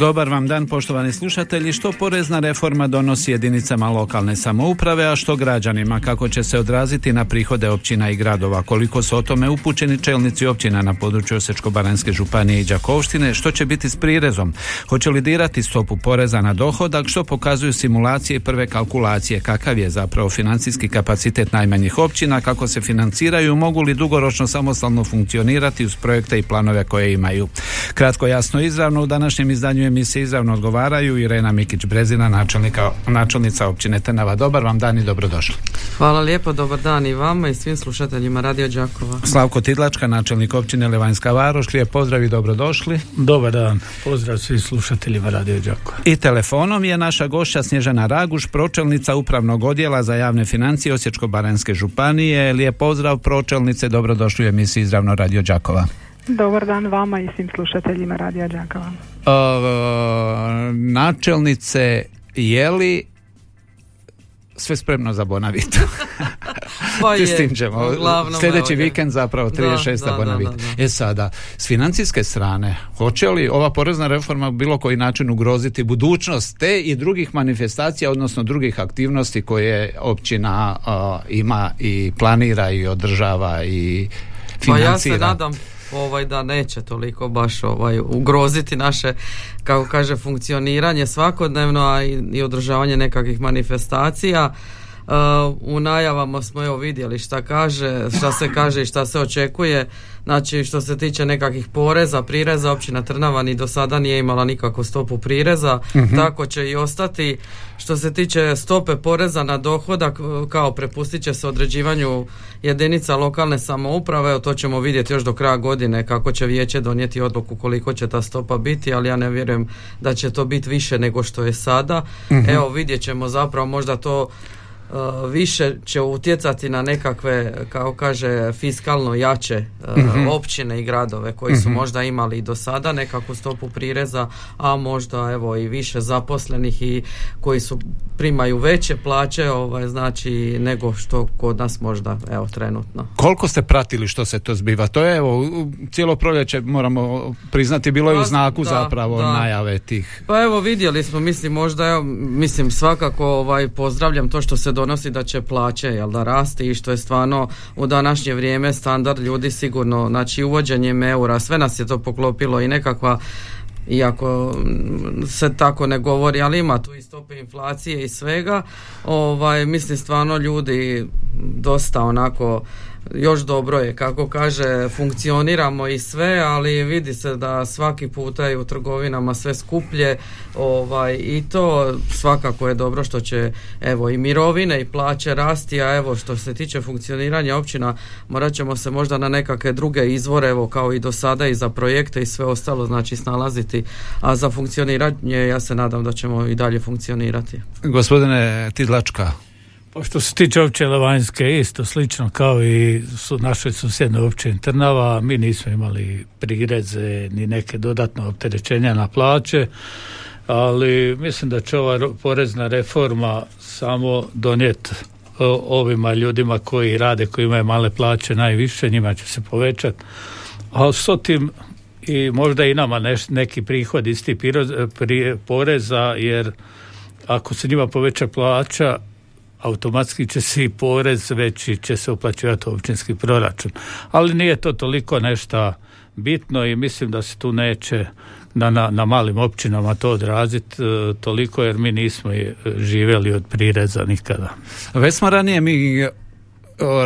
Dobar vam dan poštovani slušatelji. Što porezna reforma donosi jedinicama lokalne samouprave, a što građanima, kako će se odraziti na prihode općina i gradova, koliko su o tome upućeni čelnici općina na području Osječko-baranjske županije i Đakovštine, što će biti s prirezom, hoće li dirati stopu poreza na dohodak, što pokazuju simulacije i prve kalkulacije, kakav je zapravo financijski kapacitet najmanjih općina, kako se financiraju, mogu li dugoročno samostalno funkcionirati uz projekte i planove koje imaju. Kratko, jasno, izravno u današnjem izdanju emisije izravno odgovaraju Irena Mikić-Brezina, načelnika, načelnica općine Trnava. Dobar vam dan i dobrodošli. Hvala lijepo, dobar dan i vama i svim slušateljima Radio Đakova. Slavko Tidlačka, načelnik općine Levanjska Varoš, lijep pozdrav i dobrodošli. Dobar dan, pozdrav svim slušateljima Radio Đakova. I telefonom je naša gošća Snježana Raguš, pročelnica Upravnog odjela za javne financije Osječko-baranjske županije. Lijep pozdrav pročelnice, dobrodošli u emisiji Izravno Radio Đakova. Dobar dan vama i svim slušateljima Radija Đakova. Uh, načelnice, je li sve spremno za Bonavitu? Pa Ti je, s tim ćemo. uglavnom, Sljedeći evo, vikend zapravo Da, 36. da, da, Bonavita. da, da. E sada, s financijske strane, hoće li ova porezna reforma u bilo koji način ugroziti budućnost te i drugih manifestacija, odnosno drugih aktivnosti koje općina a, ima i planira i održava i Pa financira? ja se nadam ovaj da neće toliko baš ovaj ugroziti naše kako kaže funkcioniranje svakodnevno a i, i održavanje nekakvih manifestacija u najavama smo evo vidjeli šta kaže, šta se kaže i šta se očekuje. Znači što se tiče nekakvih poreza, prireza, općina Trnava ni do sada nije imala nikakvu stopu prireza, tako će i ostati. Što se tiče stope poreza na dohodak, uh, kao prepustit će se određivanju jedinica lokalne samouprave, to ćemo vidjeti još do kraja godine kako će vijeće donijeti odluku koliko će ta stopa biti, ali ja ne vjerujem da će to biti više nego što je sada. Evo vidjet ćemo zapravo možda to Uh, više će utjecati na nekakve, kao kaže, fiskalno jače uh, općine i gradove koji su možda imali i do sada nekakvu stopu prireza, a možda evo i više zaposlenih i koji su primaju veće plaće, ovaj znači nego što kod nas možda evo trenutno. Koliko ste pratili što se to zbiva? To je evo, cijelo proljeće moramo priznati, bilo je u znaku da, zapravo da. najave tih. Pa evo vidjeli smo, mislim možda evo, mislim svakako ovaj pozdravljam to što se donosi da će plaće jel da rasti i što je stvarno u današnje vrijeme standard ljudi sigurno, znači uvođenjem eura, sve nas je to poklopilo i nekakva iako se tako ne govori, ali ima tu i stope inflacije i svega, ovaj, mislim stvarno ljudi dosta onako još dobro je, kako kaže, funkcioniramo i sve, ali vidi se da svaki puta je u trgovinama sve skuplje ovaj, i to svakako je dobro što će evo i mirovine i plaće rasti, a evo što se tiče funkcioniranja općina morat ćemo se možda na nekakve druge izvore, evo kao i do sada i za projekte i sve ostalo, znači snalaziti, a za funkcioniranje ja se nadam da ćemo i dalje funkcionirati. Gospodine Tidlačka, što se tiče opće Levanjske, isto slično kao i su naše susjedne općine Trnava, mi nismo imali prireze ni neke dodatne opterećenja na plaće, ali mislim da će ova porezna reforma samo donijeti ovima ljudima koji rade, koji imaju male plaće najviše, njima će se povećati. A s tim i možda i nama neš, neki prihod iz pri- poreza, jer ako se njima poveća plaća, automatski će se i porez veći će se uplaćivati u općinski proračun. Ali nije to toliko nešto bitno i mislim da se tu neće na, na, na malim općinama to odraziti e, toliko jer mi nismo e, živjeli od prireza nikada. već smo ranije mi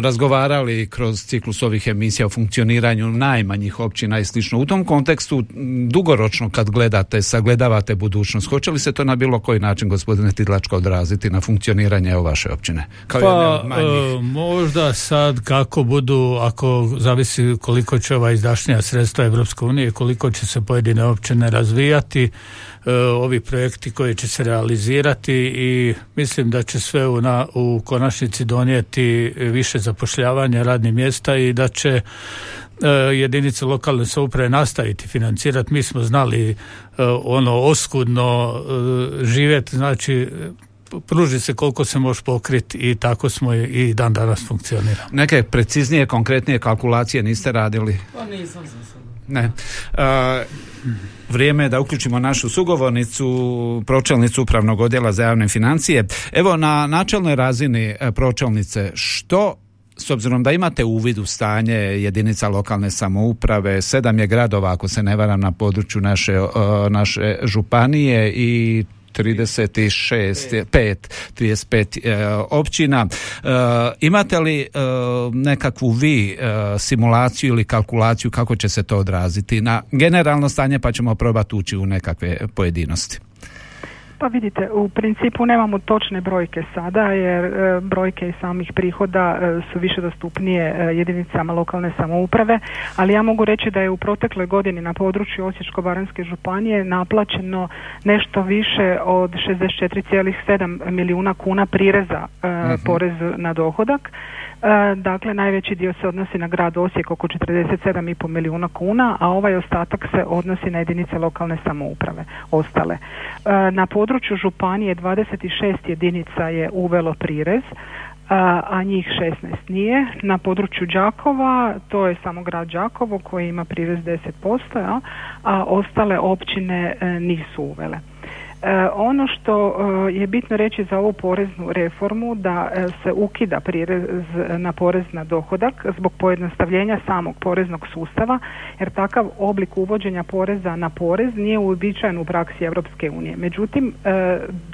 razgovarali kroz ciklus ovih emisija o funkcioniranju najmanjih općina i slično. U tom kontekstu dugoročno kad gledate, sagledavate budućnost, hoće li se to na bilo koji način gospodine Tidlačko odraziti na funkcioniranje evo vaše općine? Kao Pa e, možda sad kako budu, ako zavisi koliko će ova izdašnija sredstva Evropske unije, koliko će se pojedine općine razvijati, ovi projekti koji će se realizirati i mislim da će sve u, na, u konačnici donijeti više zapošljavanja radnih mjesta i da će jedinice lokalne samouprave nastaviti financirati. Mi smo znali ono oskudno živjeti, znači pruži se koliko se može pokriti i tako smo i dan danas funkcioniramo. Neke preciznije, konkretnije kalkulacije niste radili? Pa nisam Ne. vrijeme je da uključimo našu sugovornicu, pročelnicu upravnog odjela za javne financije. Evo na načelnoj razini e, pročelnice, što s obzirom da imate uvid u stanje jedinica lokalne samouprave, sedam je gradova ako se ne varam na području naše, e, naše županije i 36, 5, 35 općina. E, imate li e, nekakvu vi e, simulaciju ili kalkulaciju kako će se to odraziti na generalno stanje pa ćemo probati ući u nekakve pojedinosti? Pa vidite, u principu nemamo točne brojke sada jer e, brojke iz samih prihoda e, su više dostupnije e, jedinicama lokalne samouprave, ali ja mogu reći da je u protekloj godini na području Osječko-baranjske županije naplaćeno nešto više od 64,7 milijuna kuna prireza uh porez na dohodak dakle, najveći dio se odnosi na grad Osijek oko 47,5 milijuna kuna, a ovaj ostatak se odnosi na jedinice lokalne samouprave, ostale. E, na području Županije 26 jedinica je uvelo prirez, a njih 16 nije. Na području Đakova, to je samo grad Đakovo koji ima prirez 10%, a ostale općine e, nisu uvele. E, ono što e, je bitno reći za ovu poreznu reformu da e, se ukida prirez na porez na dohodak zbog pojednostavljenja samog poreznog sustava jer takav oblik uvođenja poreza na porez nije uobičajen u praksi Europske unije. Međutim,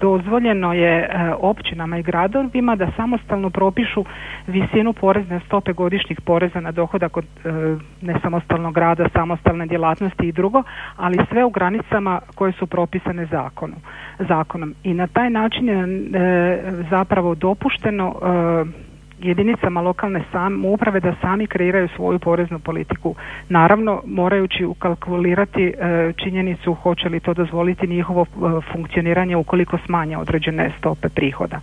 dozvoljeno je općinama i gradovima da samostalno propišu visinu porezne stope godišnjih poreza na dohodak od nesamostalnog rada, samostalne djelatnosti i drugo, ali sve u granicama koje su propisane zakonom zakonom. I na taj način je e, zapravo dopušteno e, jedinicama lokalne samouprave da sami kreiraju svoju poreznu politiku. Naravno, morajući ukalkulirati e, činjenicu hoće li to dozvoliti njihovo funkcioniranje ukoliko smanje određene stope prihoda.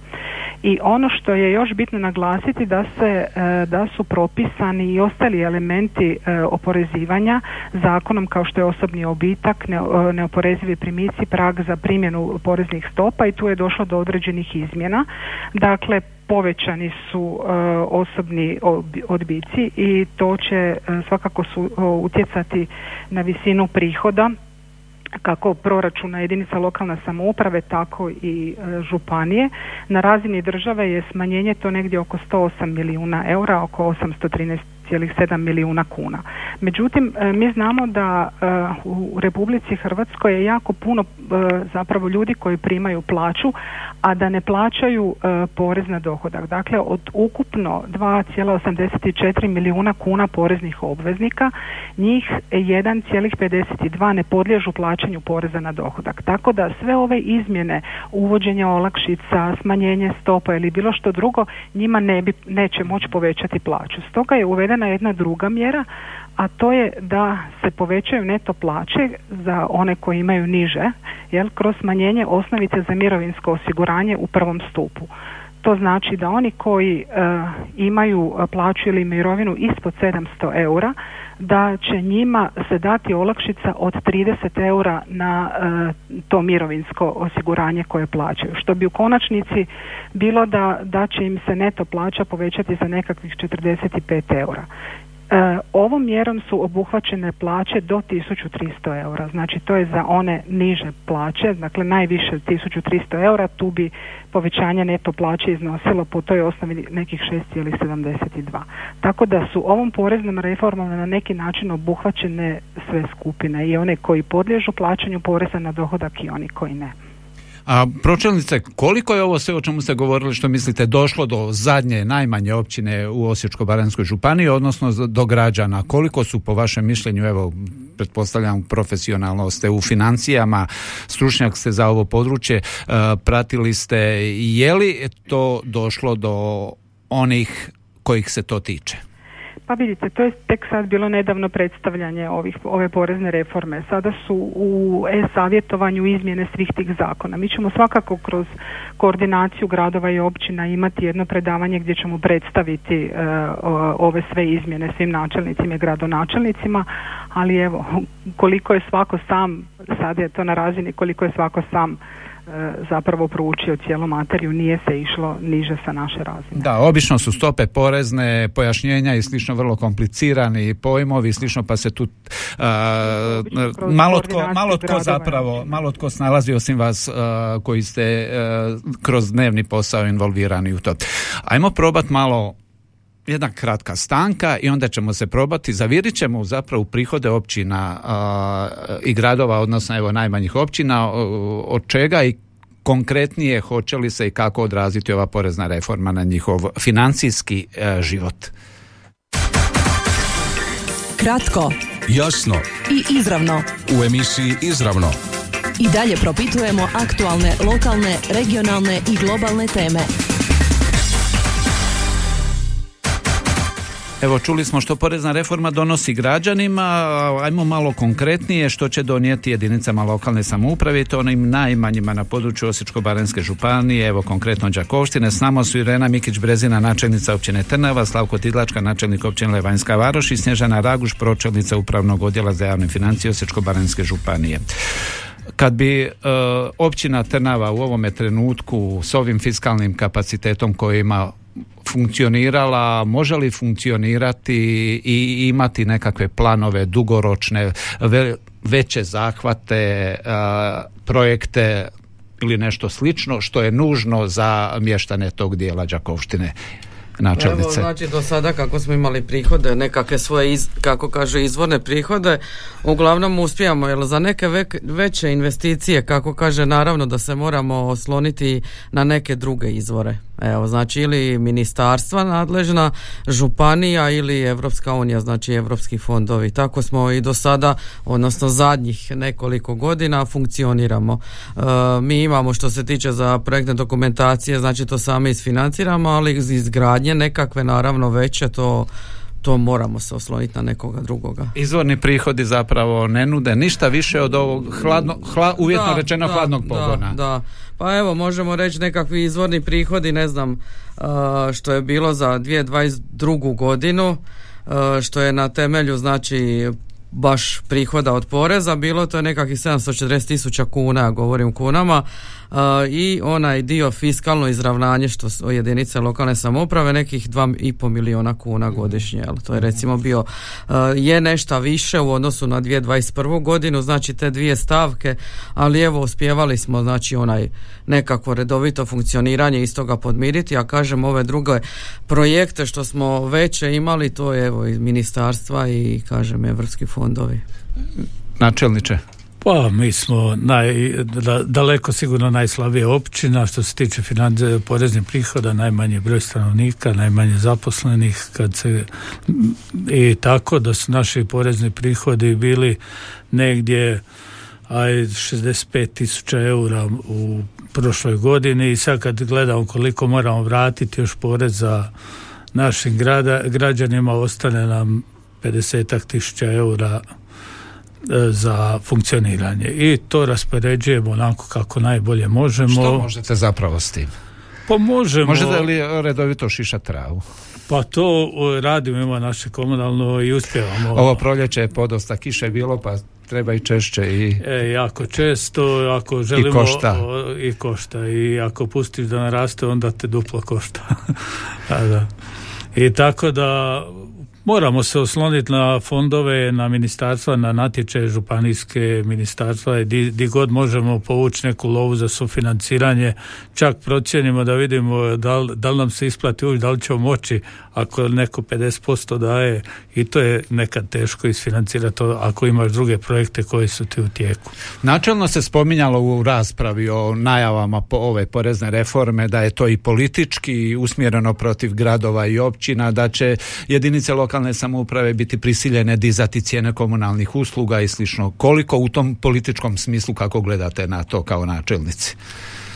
I ono što je još bitno naglasiti da se da su propisani i ostali elementi oporezivanja zakonom kao što je osobni obitak, neoporezivi primici, prag za primjenu poreznih stopa i tu je došlo do određenih izmjena. Dakle, povećani su e, osobni odbici i to će e, svakako su, utjecati na visinu prihoda kako proračuna jedinica lokalne samouprave tako i e, županije. Na razini države je smanjenje to negdje oko 108 milijuna eura, oko 813 1,7 milijuna kuna. Međutim, e, mi znamo da e, u Republici Hrvatskoj je jako puno e, zapravo ljudi koji primaju plaću, a da ne plaćaju porez na dohodak. Dakle, od ukupno 2,84 milijuna kuna poreznih obveznika, njih 1,52 ne podliježu plaćanju poreza na dohodak. Tako da sve ove izmjene, uvođenje olakšica, smanjenje stopa ili bilo što drugo, njima ne bi, neće moći povećati plaću. Stoga je uvedena uvedena jedna druga mjera, a to je da se povećaju neto plaće za one koji imaju niže, jel, kroz smanjenje osnovice za mirovinsko osiguranje u prvom stupu. To znači da oni koji e, imaju plaću ili mirovinu ispod 700 eura, da će njima se dati olakšica od 30 eura na e, to mirovinsko osiguranje koje plaćaju. Što bi u konačnici bilo da, da će im se neto plaća povećati za nekakvih 45 eura. E, ovom mjerom su obuhvaćene plaće do 1300 eura, znači to je za one niže plaće, dakle najviše 1300 eura, tu bi povećanje neto plaće iznosilo po toj osnovi nekih 6,72. Tako da su ovom poreznom reformom na neki način obuhvaćene sve skupine i one koji podliježu plaćanju poreza na dohodak i oni koji ne. A pročelnice, koliko je ovo sve o čemu ste govorili što mislite došlo do zadnje najmanje općine u Osječko-baranjskoj županiji, odnosno do građana? Koliko su po vašem mišljenju, evo, pretpostavljam profesionalno ste u financijama, stručnjak ste za ovo područje, e, pratili ste, je li to došlo do onih kojih se to tiče? Pa vidite, to je tek sad bilo nedavno predstavljanje ovih, ove porezne reforme. Sada su u e-savjetovanju izmjene svih tih zakona. Mi ćemo svakako kroz koordinaciju gradova i općina imati jedno predavanje gdje ćemo predstaviti e, ove sve izmjene svim načelnicima i gradonačelnicima, ali evo, koliko je svako sam, sad je to na razini koliko je svako sam zapravo proučio cijelu materiju, nije se išlo niže sa naše razine. Da, obično su stope porezne, pojašnjenja i slično vrlo komplicirani pojmovi slično pa se tu malo, tko, malo tko zapravo, malo tko snalazi osim vas koji ste kroz dnevni posao involvirani u to. Ajmo probati malo jedna kratka stanka i onda ćemo se probati, zavirit ćemo zapravo prihode općina i gradova, odnosno evo najmanjih općina, od čega i konkretnije hoće li se i kako odraziti ova porezna reforma na njihov financijski e, život. Kratko, jasno i izravno. U emisiji Izravno. I dalje propitujemo aktualne, lokalne, regionalne i globalne teme. Evo čuli smo što porezna reforma donosi građanima, ajmo malo konkretnije što će donijeti jedinicama lokalne samouprave i to onim najmanjima na području Osječko-baranjske županije, evo konkretno Đakovštine. S nama su Irena Mikić-Brezina, načelnica općine Trnava, Slavko Tidlačka, načelnik općine Levanjska Varoš i Snježana Raguš, pročelnica upravnog odjela za javne financije Osječko-baranjske županije. Kad bi e, općina Trnava u ovome trenutku s ovim fiskalnim kapacitetom koji ima funkcionirala, može li funkcionirati i imati nekakve planove dugoročne, veće zahvate, projekte ili nešto slično što je nužno za mještane tog dijela Đakovštine načelnice. Evo, znači do sada kako smo imali prihode, nekakve svoje, iz, kako kaže, izvorne prihode, uglavnom uspijamo, jer za neke veće investicije, kako kaže, naravno da se moramo osloniti na neke druge izvore. Evo, znači ili ministarstva nadležna, županija ili Evropska unija, znači evropski fondovi. Tako smo i do sada, odnosno zadnjih nekoliko godina funkcioniramo. E, mi imamo što se tiče za projektne dokumentacije, znači to sami isfinanciramo, ali iz izgradnje nekakve naravno veće to to moramo se osloniti na nekoga drugoga. Izvorni prihodi zapravo ne nude ništa više od ovog hladno, hla, uvjetno rečeno hladnog pogona. Da, da. Pa evo, možemo reći nekakvi izvorni prihodi, ne znam, što je bilo za 2022. godinu, što je na temelju znači baš prihoda od poreza bilo to je nekakvih 740 tisuća kuna, govorim kunama i onaj dio fiskalno izravnanje što su jedinice lokalne samouprave nekih 2,5 miliona kuna godišnje. Jel? To je recimo bio je nešto više u odnosu na 2021. godinu, znači te dvije stavke, ali evo uspjevali smo znači onaj nekako redovito funkcioniranje iz toga podmiriti, a kažem ove druge projekte što smo veće imali, to je evo iz ministarstva i kažem evropski fondovi. Načelniče. Pa mi smo naj, daleko sigurno najslabija općina što se tiče financije poreznih prihoda, najmanji broj stanovnika, najmanje zaposlenih kad se i tako da su naši porezni prihodi bili negdje aj 65 tisuća eura u prošloj godini. I sad kad gledamo koliko moramo vratiti još porez za našim grada, građanima ostane nam 50 tisuća eura za funkcioniranje i to raspoređujemo onako kako najbolje možemo. Što možete zapravo s tim? Pa možemo. Možete li redovito šišati travu? Pa to radimo, ima naše komunalno i uspjevamo. Ovo proljeće je podosta kiše bilo, pa treba i češće i... E, jako često, ako želimo... I košta. I košta. I ako pustiš da naraste, onda te duplo košta. da. I tako da Moramo se osloniti na fondove, na ministarstva, na natječaje županijske ministarstva i di, god možemo povući neku lovu za sufinanciranje, čak procjenimo da vidimo da li, da li nam se isplati ući, da li ćemo moći ako neko 50% daje i to je nekad teško isfinancirati ako imaš druge projekte koji su ti u tijeku. Načelno se spominjalo u raspravi o najavama po ove porezne reforme da je to i politički usmjereno protiv gradova i općina, da će jedinice lokalne samouprave biti prisiljene dizati cijene komunalnih usluga i slično. Koliko u tom političkom smislu kako gledate na to kao načelnici?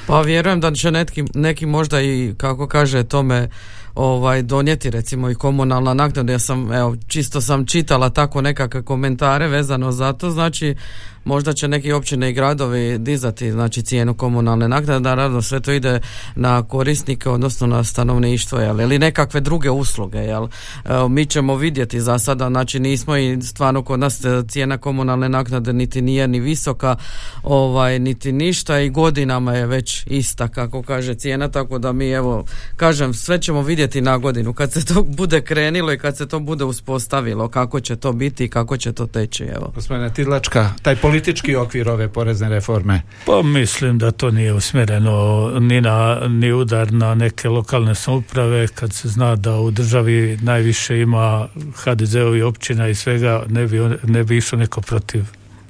Pa vjerujem da će neki, neki možda i kako kaže tome ovaj donijeti recimo i komunalna naknada ja sam evo čisto sam čitala tako nekakve komentare vezano za to znači možda će neki općine i gradovi dizati znači cijenu komunalne naknade naravno sve to ide na korisnike odnosno na stanovništvo jel ili nekakve druge usluge jel. Evo, mi ćemo vidjeti za sada znači nismo i stvarno kod nas e, cijena komunalne naknade niti nije ni visoka ovaj niti ništa i godinama je već ista kako kaže cijena tako da mi evo kažem sve ćemo vidjeti na godinu kad se to bude krenilo i kad se to bude uspostavilo kako će to biti i kako će to teći evo Gospodine Tidlačka, taj politički okvir ove porezne reforme? Pa mislim da to nije usmjereno ni, na, ni udar na neke lokalne samouprave kad se zna da u državi najviše ima HDZ-ovi općina i svega ne bi, ne bi išao neko protiv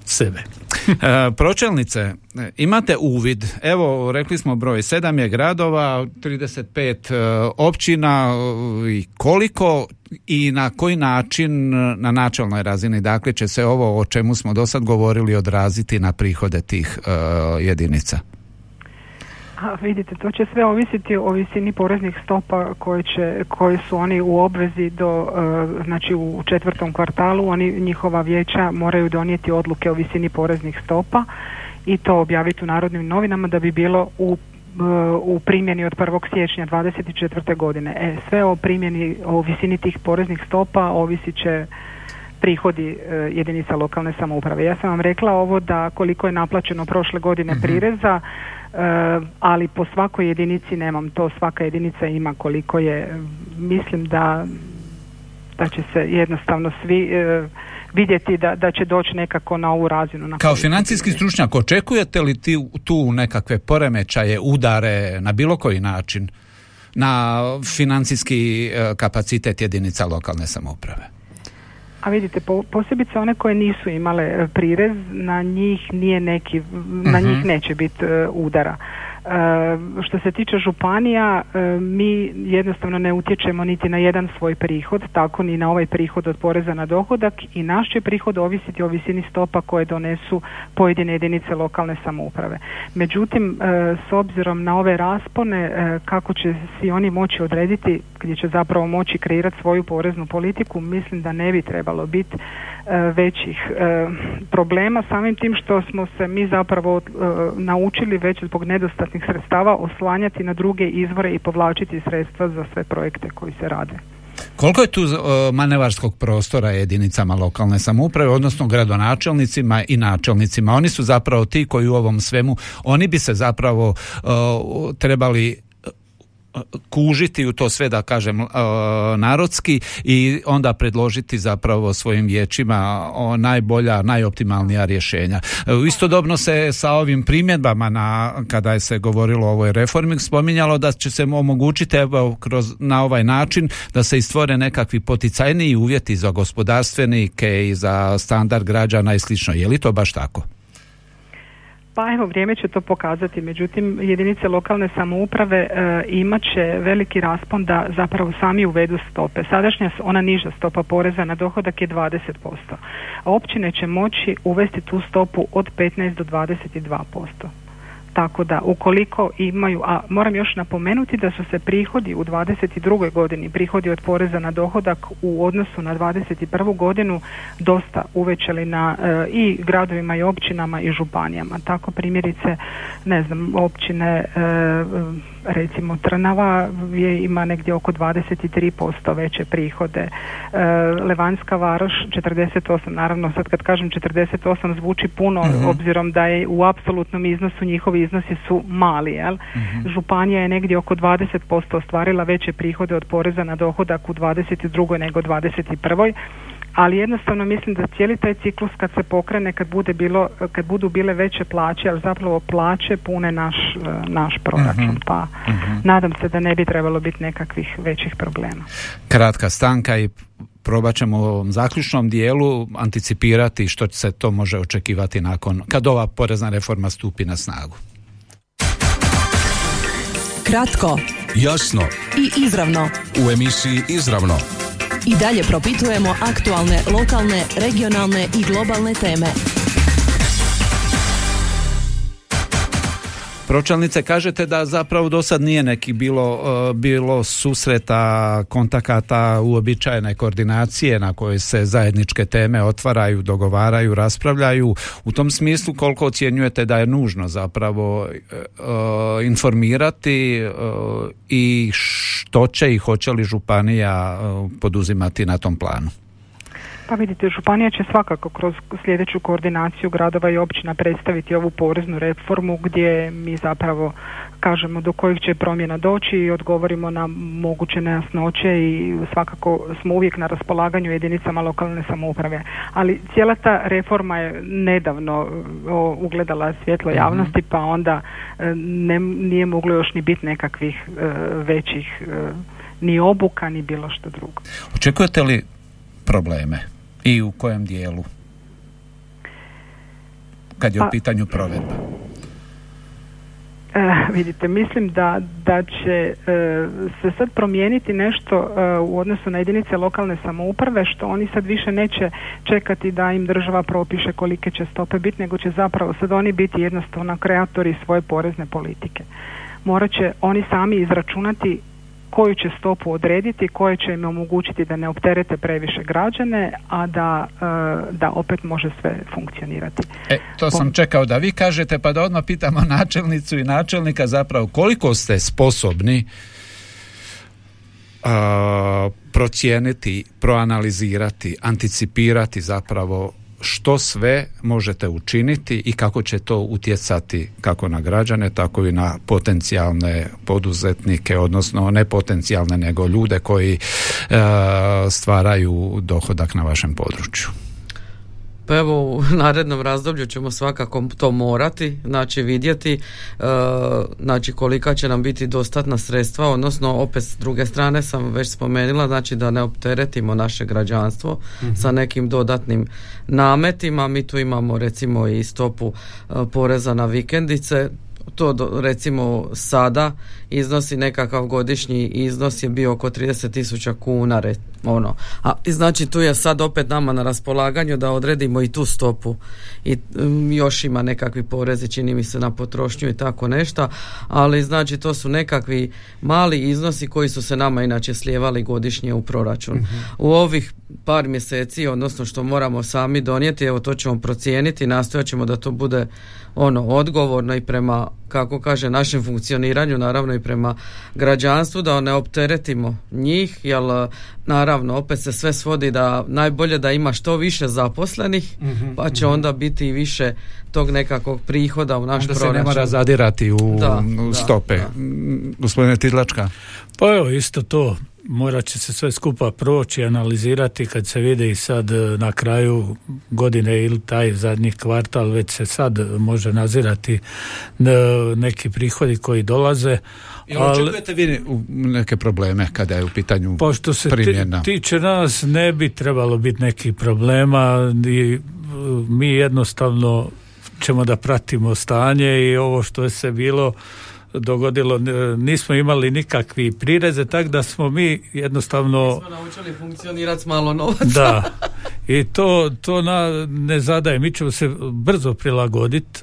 sebe. E, pročelnice, imate uvid, evo rekli smo broj 7 je gradova, 35 e, općina e, i koliko i na koji način na načelnoj razini, dakle će se ovo o čemu smo do sad govorili odraziti na prihode tih jedinica? A vidite, to će sve ovisiti o visini poreznih stopa koje, će, koje su oni u obvezi do, e, znači u četvrtom kvartalu, oni njihova vijeća moraju donijeti odluke o visini poreznih stopa i to objaviti u Narodnim novinama da bi bilo u e, u primjeni od 1. siječnja 24. godine. E, sve o primjeni, o visini tih poreznih stopa ovisit će prihodi e, jedinica lokalne samouprave. Ja sam vam rekla ovo da koliko je naplaćeno prošle godine prireza, e, ali po svakoj jedinici nemam to, svaka jedinica ima koliko je, mislim da da će se jednostavno svi e, vidjeti da, da će doći nekako na ovu razinu. Na Kao financijski stručnjak očekujete li ti tu nekakve poremećaje, udare na bilo koji način na financijski e, kapacitet jedinica lokalne samouprave? A vidite, po, posebice one koje nisu imale e, prirez, na njih nije neki, na Mhm. njih neće biti e, udara. E, što se tiče županija, e, mi jednostavno ne utječemo niti na jedan svoj prihod, tako ni na ovaj prihod od poreza na dohodak i naš će prihod ovisiti o visini stopa koje donesu pojedine jedinice lokalne samouprave. Međutim, e, s obzirom na ove raspone, kako će si oni moći odrediti, gdje će zapravo moći kreirati svoju poreznu politiku, mislim da ne bi trebalo biti većih e, problema samim tim što smo se mi zapravo e, naučili već zbog nedostatnih sredstava oslanjati na druge izvore i povlačiti sredstva za sve projekte koji se rade. Koliko je tu e, manevarskog prostora jedinicama lokalne samouprave, odnosno gradonačelnicima i načelnicima? Oni su zapravo ti koji u ovom svemu, oni bi se zapravo e, trebali e, kužiti u to sve da kažem e, narodski i onda predložiti zapravo svojim vijećima najbolja, najoptimalnija rješenja. E, Istodobno se sa ovim primjedbama na kada je se govorilo o ovoj reformi spominjalo da će se omogućiti evo kroz na ovaj način da se istvore nekakvi poticajniji uvjeti za gospodarstvenike i za standard građana i slično. Je li to baš tako? Pa evo, vrijeme će to pokazati. Međutim, jedinice lokalne samouprave e, imat će veliki raspon da zapravo sami uvedu stope. Sadašnja, ona niža stopa poreza na dohodak je 20%. A općine će moći uvesti tu stopu od 15 do 22%. Tako da ukoliko imaju, a moram još napomenuti da su se prihodi u 22. godini, prihodi od poreza na dohodak u odnosu na 21. godinu dosta uvećali na e, i gradovima i općinama i županijama. Tako primjerice, ne znam, općine e, recimo Trnava je, ima negdje oko 23% veće prihode. E, Levanska Varoš 48, naravno sad kad kažem 48 zvuči puno obzirom da je u apsolutnom iznosu njihovi iznosi su mali, jel? Županija je negdje oko 20% ostvarila veće prihode od poreza na dohodak u 22. nego 21 ali jednostavno mislim da cijeli taj ciklus kad se pokrene, kad bude bilo, kad budu bile veće plaće, ali zapravo plaće pune naš, e, naš proračun, pa nadam se da ne bi trebalo biti nekakvih većih problema. Kratka stanka i probat ćemo u ovom zaključnom dijelu anticipirati što se to može očekivati nakon kad ova porezna reforma stupi na snagu. Kratko Jasno, i izravno. u emisiji Izravno. I dalje propitujemo aktualne, lokalne, regionalne i globalne teme. Pročelnice. Kažete da zapravo do sad nije neki bilo, e, bilo susreta, kontakata, uobičajene koordinacije na kojoj se zajedničke teme otvaraju, dogovaraju, raspravljaju. U tom smislu koliko ocjenjujete da je nužno zapravo e, e, informirati i što će i hoće li županija poduzimati na tom planu? Pa vidite, Županija će svakako kroz sljedeću koordinaciju gradova i općina predstaviti ovu poreznu reformu gdje mi zapravo kažemo do kojih će promjena doći i odgovorimo na moguće nejasnoće i svakako smo uvijek na raspolaganju jedinicama lokalne samouprave. Ali cijela ta reforma je nedavno ugledala svjetlo mhm. javnosti pa onda e, ne, nije moglo još ni biti nekakvih e, većih e, ni obuka ni bilo što drugo. Očekujete li probleme i u kojem dijelu kad je u pa- pitanju provedba? E, vidite, mislim da, da će e, se sad promijeniti nešto e, u odnosu na jedinice lokalne samouprave što oni sad više neće čekati da im država propiše kolike će stope biti, nego će zapravo sad oni biti jednostavno kreatori svoje porezne politike. Morat će oni sami izračunati koju će stopu odrediti, koje će im omogućiti da ne opterete previše građane, a da, e, da opet može sve funkcionirati. E, to sam čekao da vi kažete, pa da odmah pitamo načelnicu i načelnika zapravo koliko ste sposobni procijeniti, proanalizirati, anticipirati zapravo što sve možete učiniti i kako će to utjecati kako na građane, tako i na potencijalne poduzetnike, odnosno ne potencijalne nego ljude koji e, stvaraju dohodak na vašem području. Pa evo u narednom razdoblju ćemo svakako to morati, znači vidjeti e, znači kolika će nam biti dostatna sredstva, odnosno opet s druge strane sam već spomenula, znači da ne opteretimo naše građanstvo mhm. sa nekim dodatnim nametima. Mi tu imamo recimo i stopu e, poreza na vikendice, to do, recimo sada iznosi nekakav godišnji iznos je bio oko 30 tisuća kuna ono. A znači tu je sad opet nama na raspolaganju da odredimo i tu stopu i mm, još ima nekakvi porezi čini mi se na potrošnju i tako nešto, ali znači to su nekakvi mali iznosi koji su se nama inače slijevali godišnje u proračun. Mhm. U ovih par mjeseci, odnosno što moramo sami donijeti, evo to ćemo procijeniti, nastojat ćemo da to bude ono odgovorno i prema kako kaže našem funkcioniranju naravno i prema građanstvu da ne opteretimo njih jer naravno opet se sve svodi da najbolje da ima što više zaposlenih mhm, pa će mhm. onda biti i više tog nekakvog prihoda u naš proračun. Da se ne mora zadirati u, stope. Gospodine Tidlačka. Pa evo isto to morat će se sve skupa proći, analizirati kad se vide i sad e, na kraju godine ili taj zadnji kvartal već se sad može nazirati e, neki prihodi koji dolaze. I očekujete vi neke probleme kada je u pitanju Pošto se primjena? tiče nas ne bi trebalo biti nekih problema i e, mi jednostavno ćemo da pratimo stanje i ovo što je se bilo dogodilo, nismo imali nikakvi prireze, tako da smo mi jednostavno... Nismo naučili funkcionirati s malo novaca. Da, i to, to na, ne zadaje, mi ćemo se brzo prilagoditi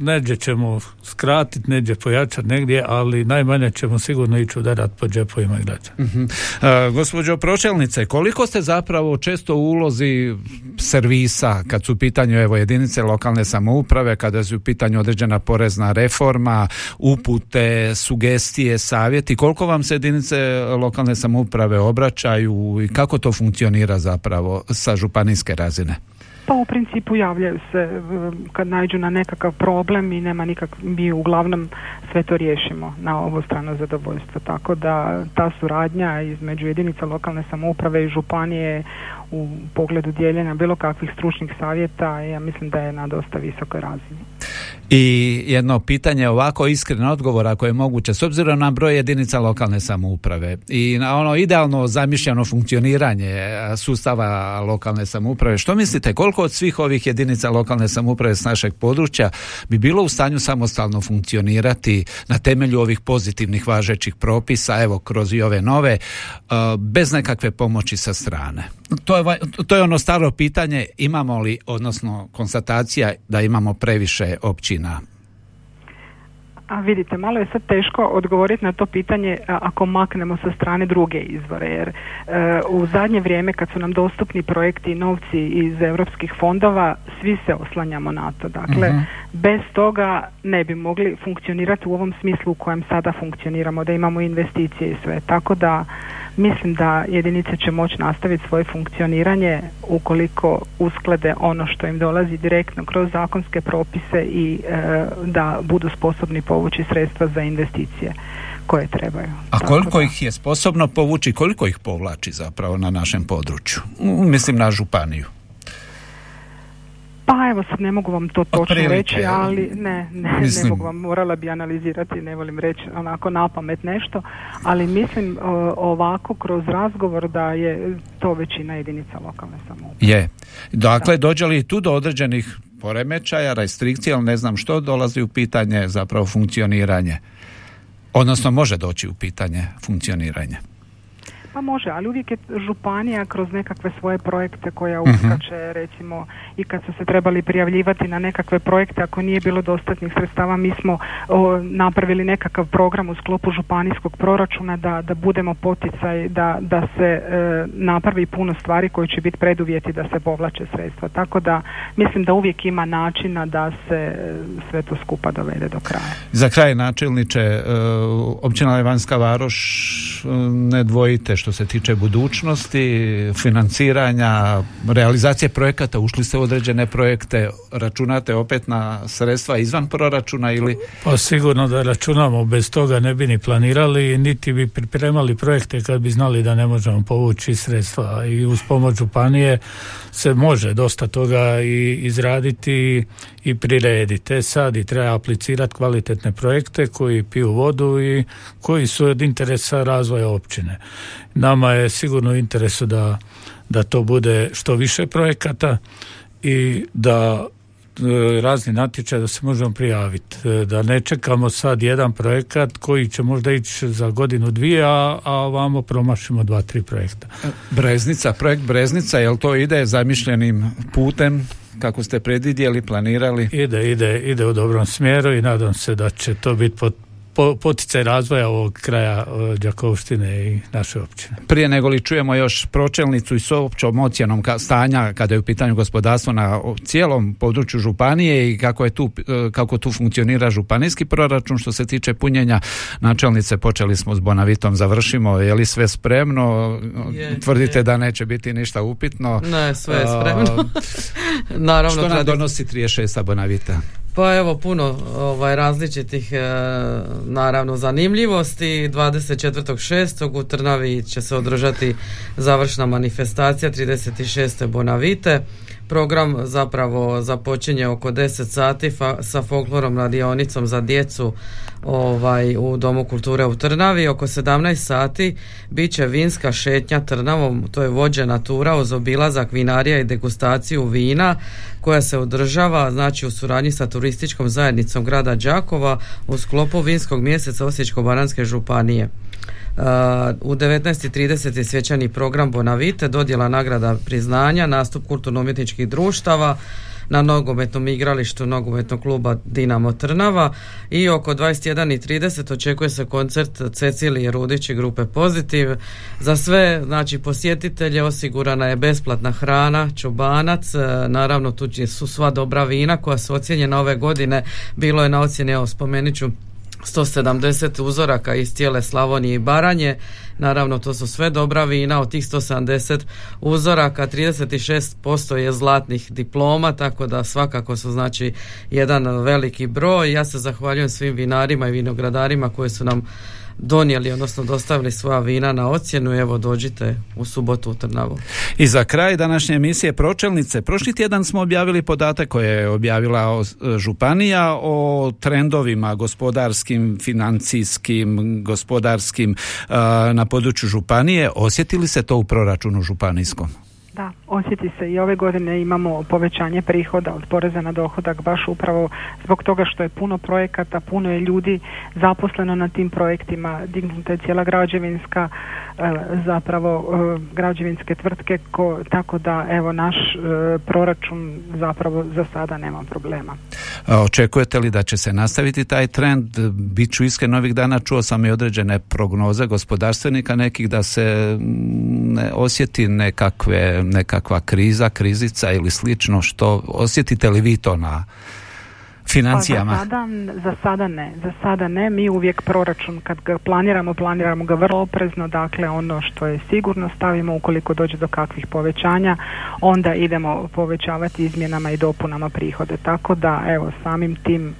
neđe ćemo skratiti, neđe pojačati negdje, ali najmanje ćemo sigurno ići udarati po džepovima građana. Uh-huh. gospođo pročelnice, koliko ste zapravo često u ulozi servisa kad su u pitanju evo, jedinice lokalne samouprave, kada su u pitanju određena porezna reforma, upute, sugestije, savjeti, koliko vam se jedinice lokalne samouprave obraćaju i kako to funkcionira zapravo sa županijske razine? Pa u principu javljaju se e, kad nađu na nekakav problem i nema nikak, mi uglavnom sve to riješimo na ovo strano zadovoljstvo. Tako da ta suradnja između jedinica lokalne samouprave i županije u pogledu dijeljenja bilo kakvih stručnih savjeta ja mislim da je na dosta visokoj razini. I jedno pitanje ovako iskren odgovor ako je moguće s obzirom na broj jedinica lokalne samouprave i na ono idealno zamišljeno funkcioniranje sustava lokalne samouprave što mislite koliko od svih ovih jedinica lokalne samouprave s našeg područja bi bilo u stanju samostalno funkcionirati na temelju ovih pozitivnih važećih propisa evo kroz i ove nove bez nekakve pomoći sa strane? To je, to je ono staro pitanje imamo li odnosno konstatacija da imamo previše općina A vidite, malo je sad teško odgovoriti na to pitanje ako maknemo sa strane druge izvore, jer e, u zadnje vrijeme kad su nam dostupni projekti i novci iz europskih fondova, svi se oslanjamo na to. Dakle, mhm. bez toga ne bi mogli funkcionirati u ovom smislu u kojem sada funkcioniramo, da imamo investicije i sve. Tako da Mislim da jedinice će moći nastaviti svoje funkcioniranje ukoliko usklade ono što im dolazi direktno kroz zakonske propise i e, da budu sposobni povući sredstva za investicije koje trebaju. A koliko ih je sposobno povući, koliko ih povlači zapravo na našem području? Mislim na županiju. Pa evo sad ne mogu vam to točno reći, ali ne, ne, ne mogu vam, morala bi analizirati, ne volim reći onako na pamet nešto, ali mislim ovako kroz razgovor da je to većina jedinica lokalne samouprave. Je. Dakle, dođe li tu do određenih poremećaja, restrikcija, ali ne znam što dolazi u pitanje zapravo funkcioniranje. Odnosno može doći u pitanje funkcioniranje. Pa može, ali uvijek je županija kroz nekakve svoje projekte koja mhm. uskače, recimo i kad su se trebali prijavljivati na nekakve projekte, ako nije bilo dostatnih sredstava, mi smo napravili nekakav program u sklopu županijskog proračuna da, da budemo poticaj, da, da se e, napravi puno stvari koji će biti preduvjeti da se povlače sredstva. Tako da mislim da uvijek ima načina da se e, sve to skupa dovede do kraja. Za kraj načelniče, e, općina Levanska Varoš ne dvojite što se tiče budućnosti, financiranja, realizacije projekata, ušli ste u određene projekte, računate opet na sredstva izvan proračuna ili? Pa sigurno da računamo, bez toga ne bi ni planirali, niti bi pripremali projekte kad bi znali da ne možemo povući sredstva i uz pomoć županije se može dosta toga i izraditi i prirediti. E sad i treba aplicirati kvalitetne projekte koji piju vodu i koji su od interesa razvoja općine. Nama je sigurno u interesu da, da to bude što više projekata i da e, razni natječaj da se možemo prijaviti. E, da ne čekamo sad jedan projekat koji će možda ići za godinu dvije, a, a ovamo promašimo dva, tri projekta. Breznica, projekt Breznica, jel to ide zamišljenim putem kako ste predvidjeli, planirali? Ide, ide, ide u dobrom smjeru i nadam se da će to biti pod poticaj razvoja ovog kraja Đakovštine i naše općine. Prije nego li čujemo još pročelnicu i s općom ocjenom stanja kada je u pitanju gospodarstvo na cijelom području županije i kako je tu e, kako tu funkcionira županijski proračun što se tiče punjenja načelnice počeli smo s Bonavitom završimo je li sve spremno? Tvrdite da neće biti ništa upitno. Ne sve je spremno. Naravno što nam donosi 36 Bonavita pa evo puno ovaj, različitih e, naravno zanimljivosti. 24.6. u Trnavi će se održati završna manifestacija 36. Bonavite. Program zapravo započinje oko 10 sati sa folklorom radionicom za djecu ovaj, u Domu kulture u Trnavi. Oko 17 sati bit će vinska šetnja Trnavom, to je vođena tura uz obilazak vinarija i degustaciju vina koja se održava znači u suradnji sa turističkom zajednicom grada Đakova u sklopu vinskog mjeseca Osječko-baranske županije. Uh, u 19.30 je svečani program Bonavite, dodjela nagrada priznanja, nastup kulturno-umjetničkih društava, na nogometnom igralištu nogometnog kluba Dinamo Trnava i oko 21.30 očekuje se koncert Cecilije Rudić i grupe Pozitiv. Za sve znači posjetitelje osigurana je besplatna hrana, čobanac, e, naravno tu su sva dobra vina koja su ocijenjena ove godine, bilo je na ocjeni, evo spomenut ću 170 uzoraka iz cijele Slavonije i Baranje. Naravno, to su sve dobra vina. Od tih 170 uzoraka 36% je zlatnih diploma, tako da svakako su znači jedan veliki broj. Ja se zahvaljujem svim vinarima i vinogradarima koji su nam donijeli, odnosno dostavili svoja vina na ocjenu. Evo, dođite u subotu u Trnavu. I za kraj današnje emisije Pročelnice, prošli tjedan smo objavili podatak koje je objavila Županija o trendovima gospodarskim, financijskim, gospodarskim na području Županije. Osjetili se to u proračunu županijskom? Da, osjeti se i ove godine imamo povećanje prihoda od poreza na dohodak baš upravo zbog toga što je puno projekata, puno je ljudi zaposleno na tim projektima, dignuta je cijela građevinska zapravo e, građevinske tvrtke ko, tako da evo naš e, proračun zapravo za sada nema problema. Očekujete li da će se nastaviti taj trend? Biću iskren ovih dana, čuo sam i određene prognoze gospodarstvenika nekih da se ne osjeti nekakve, nekakva kriza, krizica ili slično što osjetite li vi to na financijama? Pa za, sada, za sada ne. Za sada ne. Mi uvijek proračun kad ga planiramo, planiramo ga vrlo oprezno. Dakle, ono što je sigurno stavimo ukoliko dođe do kakvih povećanja, onda idemo povećavati izmjenama i dopunama prihode. Tako da, evo, samim tim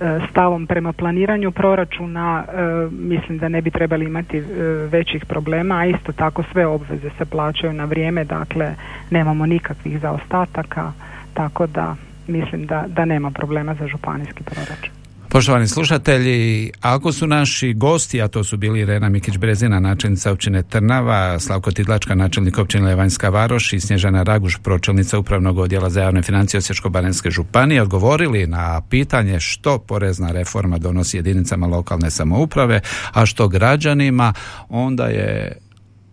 e, stavom prema planiranju proračuna e, mislim da ne bi trebali imati e, većih problema, a isto tako sve obveze se plaćaju na vrijeme, dakle nemamo nikakvih zaostataka, tako da mislim da, da nema problema za županijski proračun. Poštovani slušatelji, ako su naši gosti, a to su bili Irena Mikić-Brezina, načelnica općine Trnava, Slavko Tidlačka, načelnik općine Levanjska Varoš i Snježana Raguš, pročelnica Upravnog odjela za javne financije Osječko-Baranjske županije, odgovorili na pitanje što porezna reforma donosi jedinicama lokalne samouprave, a što građanima, onda je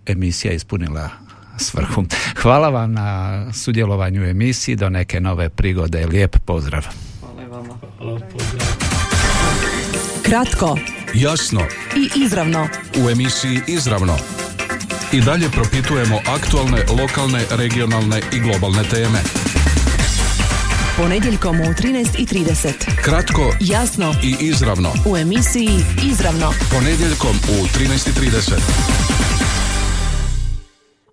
emisija ispunila svrhu. Hvala vam na sudjelovanju u emisiji, do neke nove prigode. Lijep pozdrav. Hvala vama. Kratko, Jasno i izravno. u emisiji Izravno. I dalje propitujemo aktualne, lokalne, regionalne i globalne teme. Ponedjeljkom u 13.30. Kratko Jasno i izravno. u emisiji Izravno. Ponedjeljkom u 13.30.